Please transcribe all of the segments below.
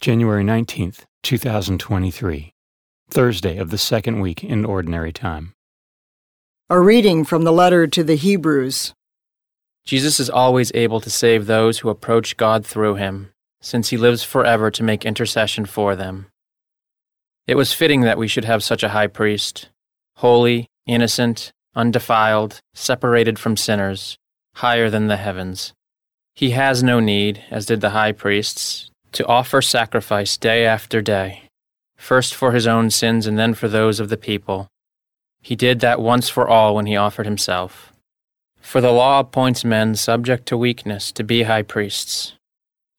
January 19th, 2023, Thursday of the second week in Ordinary Time. A reading from the letter to the Hebrews. Jesus is always able to save those who approach God through him, since he lives forever to make intercession for them. It was fitting that we should have such a high priest, holy, innocent, undefiled, separated from sinners, higher than the heavens. He has no need, as did the high priests, to offer sacrifice day after day, first for his own sins and then for those of the people. He did that once for all when he offered himself. For the law appoints men subject to weakness to be high priests.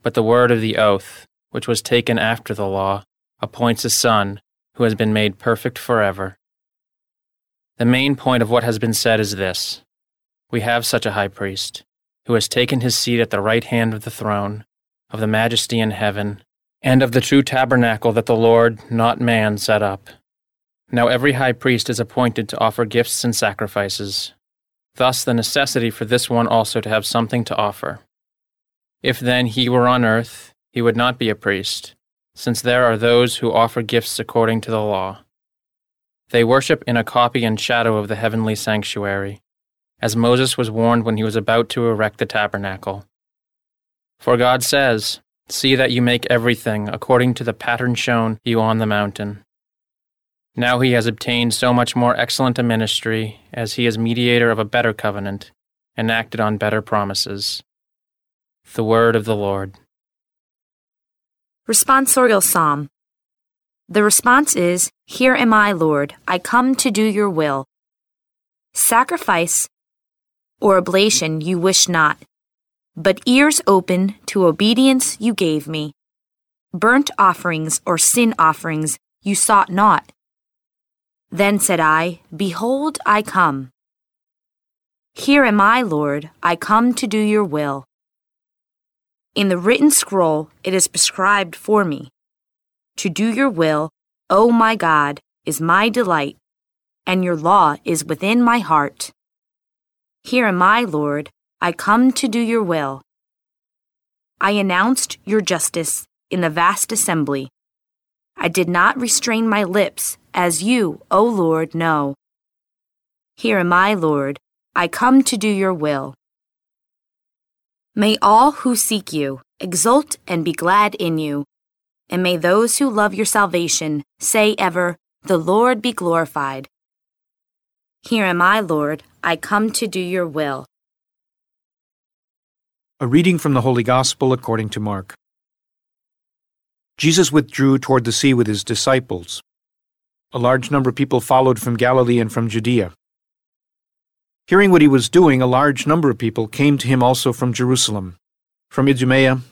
But the word of the oath, which was taken after the law, appoints a son who has been made perfect forever. The main point of what has been said is this We have such a high priest, who has taken his seat at the right hand of the throne, of the majesty in heaven, and of the true tabernacle that the Lord, not man, set up. Now every high priest is appointed to offer gifts and sacrifices. Thus the necessity for this one also to have something to offer. If then he were on earth, he would not be a priest, since there are those who offer gifts according to the law. They worship in a copy and shadow of the heavenly sanctuary, as Moses was warned when he was about to erect the tabernacle. For God says, See that you make everything according to the pattern shown you on the mountain. Now he has obtained so much more excellent a ministry, as he is mediator of a better covenant, enacted on better promises. The word of the Lord. Responsorial Psalm. The response is, Here am I, Lord, I come to do your will. Sacrifice or oblation you wish not, but ears open to obedience you gave me. Burnt offerings or sin offerings you sought not. Then said I, Behold, I come. Here am I, Lord, I come to do your will. In the written scroll it is prescribed for me. To do your will, O my God, is my delight, and your law is within my heart. Here am I, Lord, I come to do your will. I announced your justice in the vast assembly. I did not restrain my lips, as you, O Lord, know. Here am I, Lord, I come to do your will. May all who seek you exult and be glad in you, and may those who love your salvation say ever, The Lord be glorified. Here am I, Lord, I come to do your will. A reading from the Holy Gospel according to Mark. Jesus withdrew toward the sea with his disciples. A large number of people followed from Galilee and from Judea. Hearing what he was doing, a large number of people came to him also from Jerusalem, from Idumea,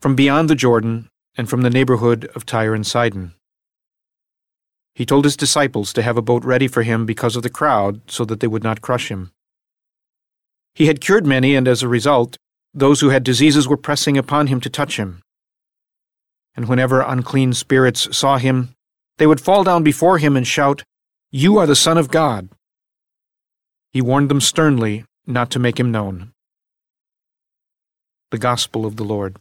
from beyond the Jordan, and from the neighborhood of Tyre and Sidon. He told his disciples to have a boat ready for him because of the crowd, so that they would not crush him. He had cured many, and as a result, those who had diseases were pressing upon him to touch him. And whenever unclean spirits saw him, they would fall down before him and shout, You are the Son of God. He warned them sternly not to make him known. The Gospel of the Lord.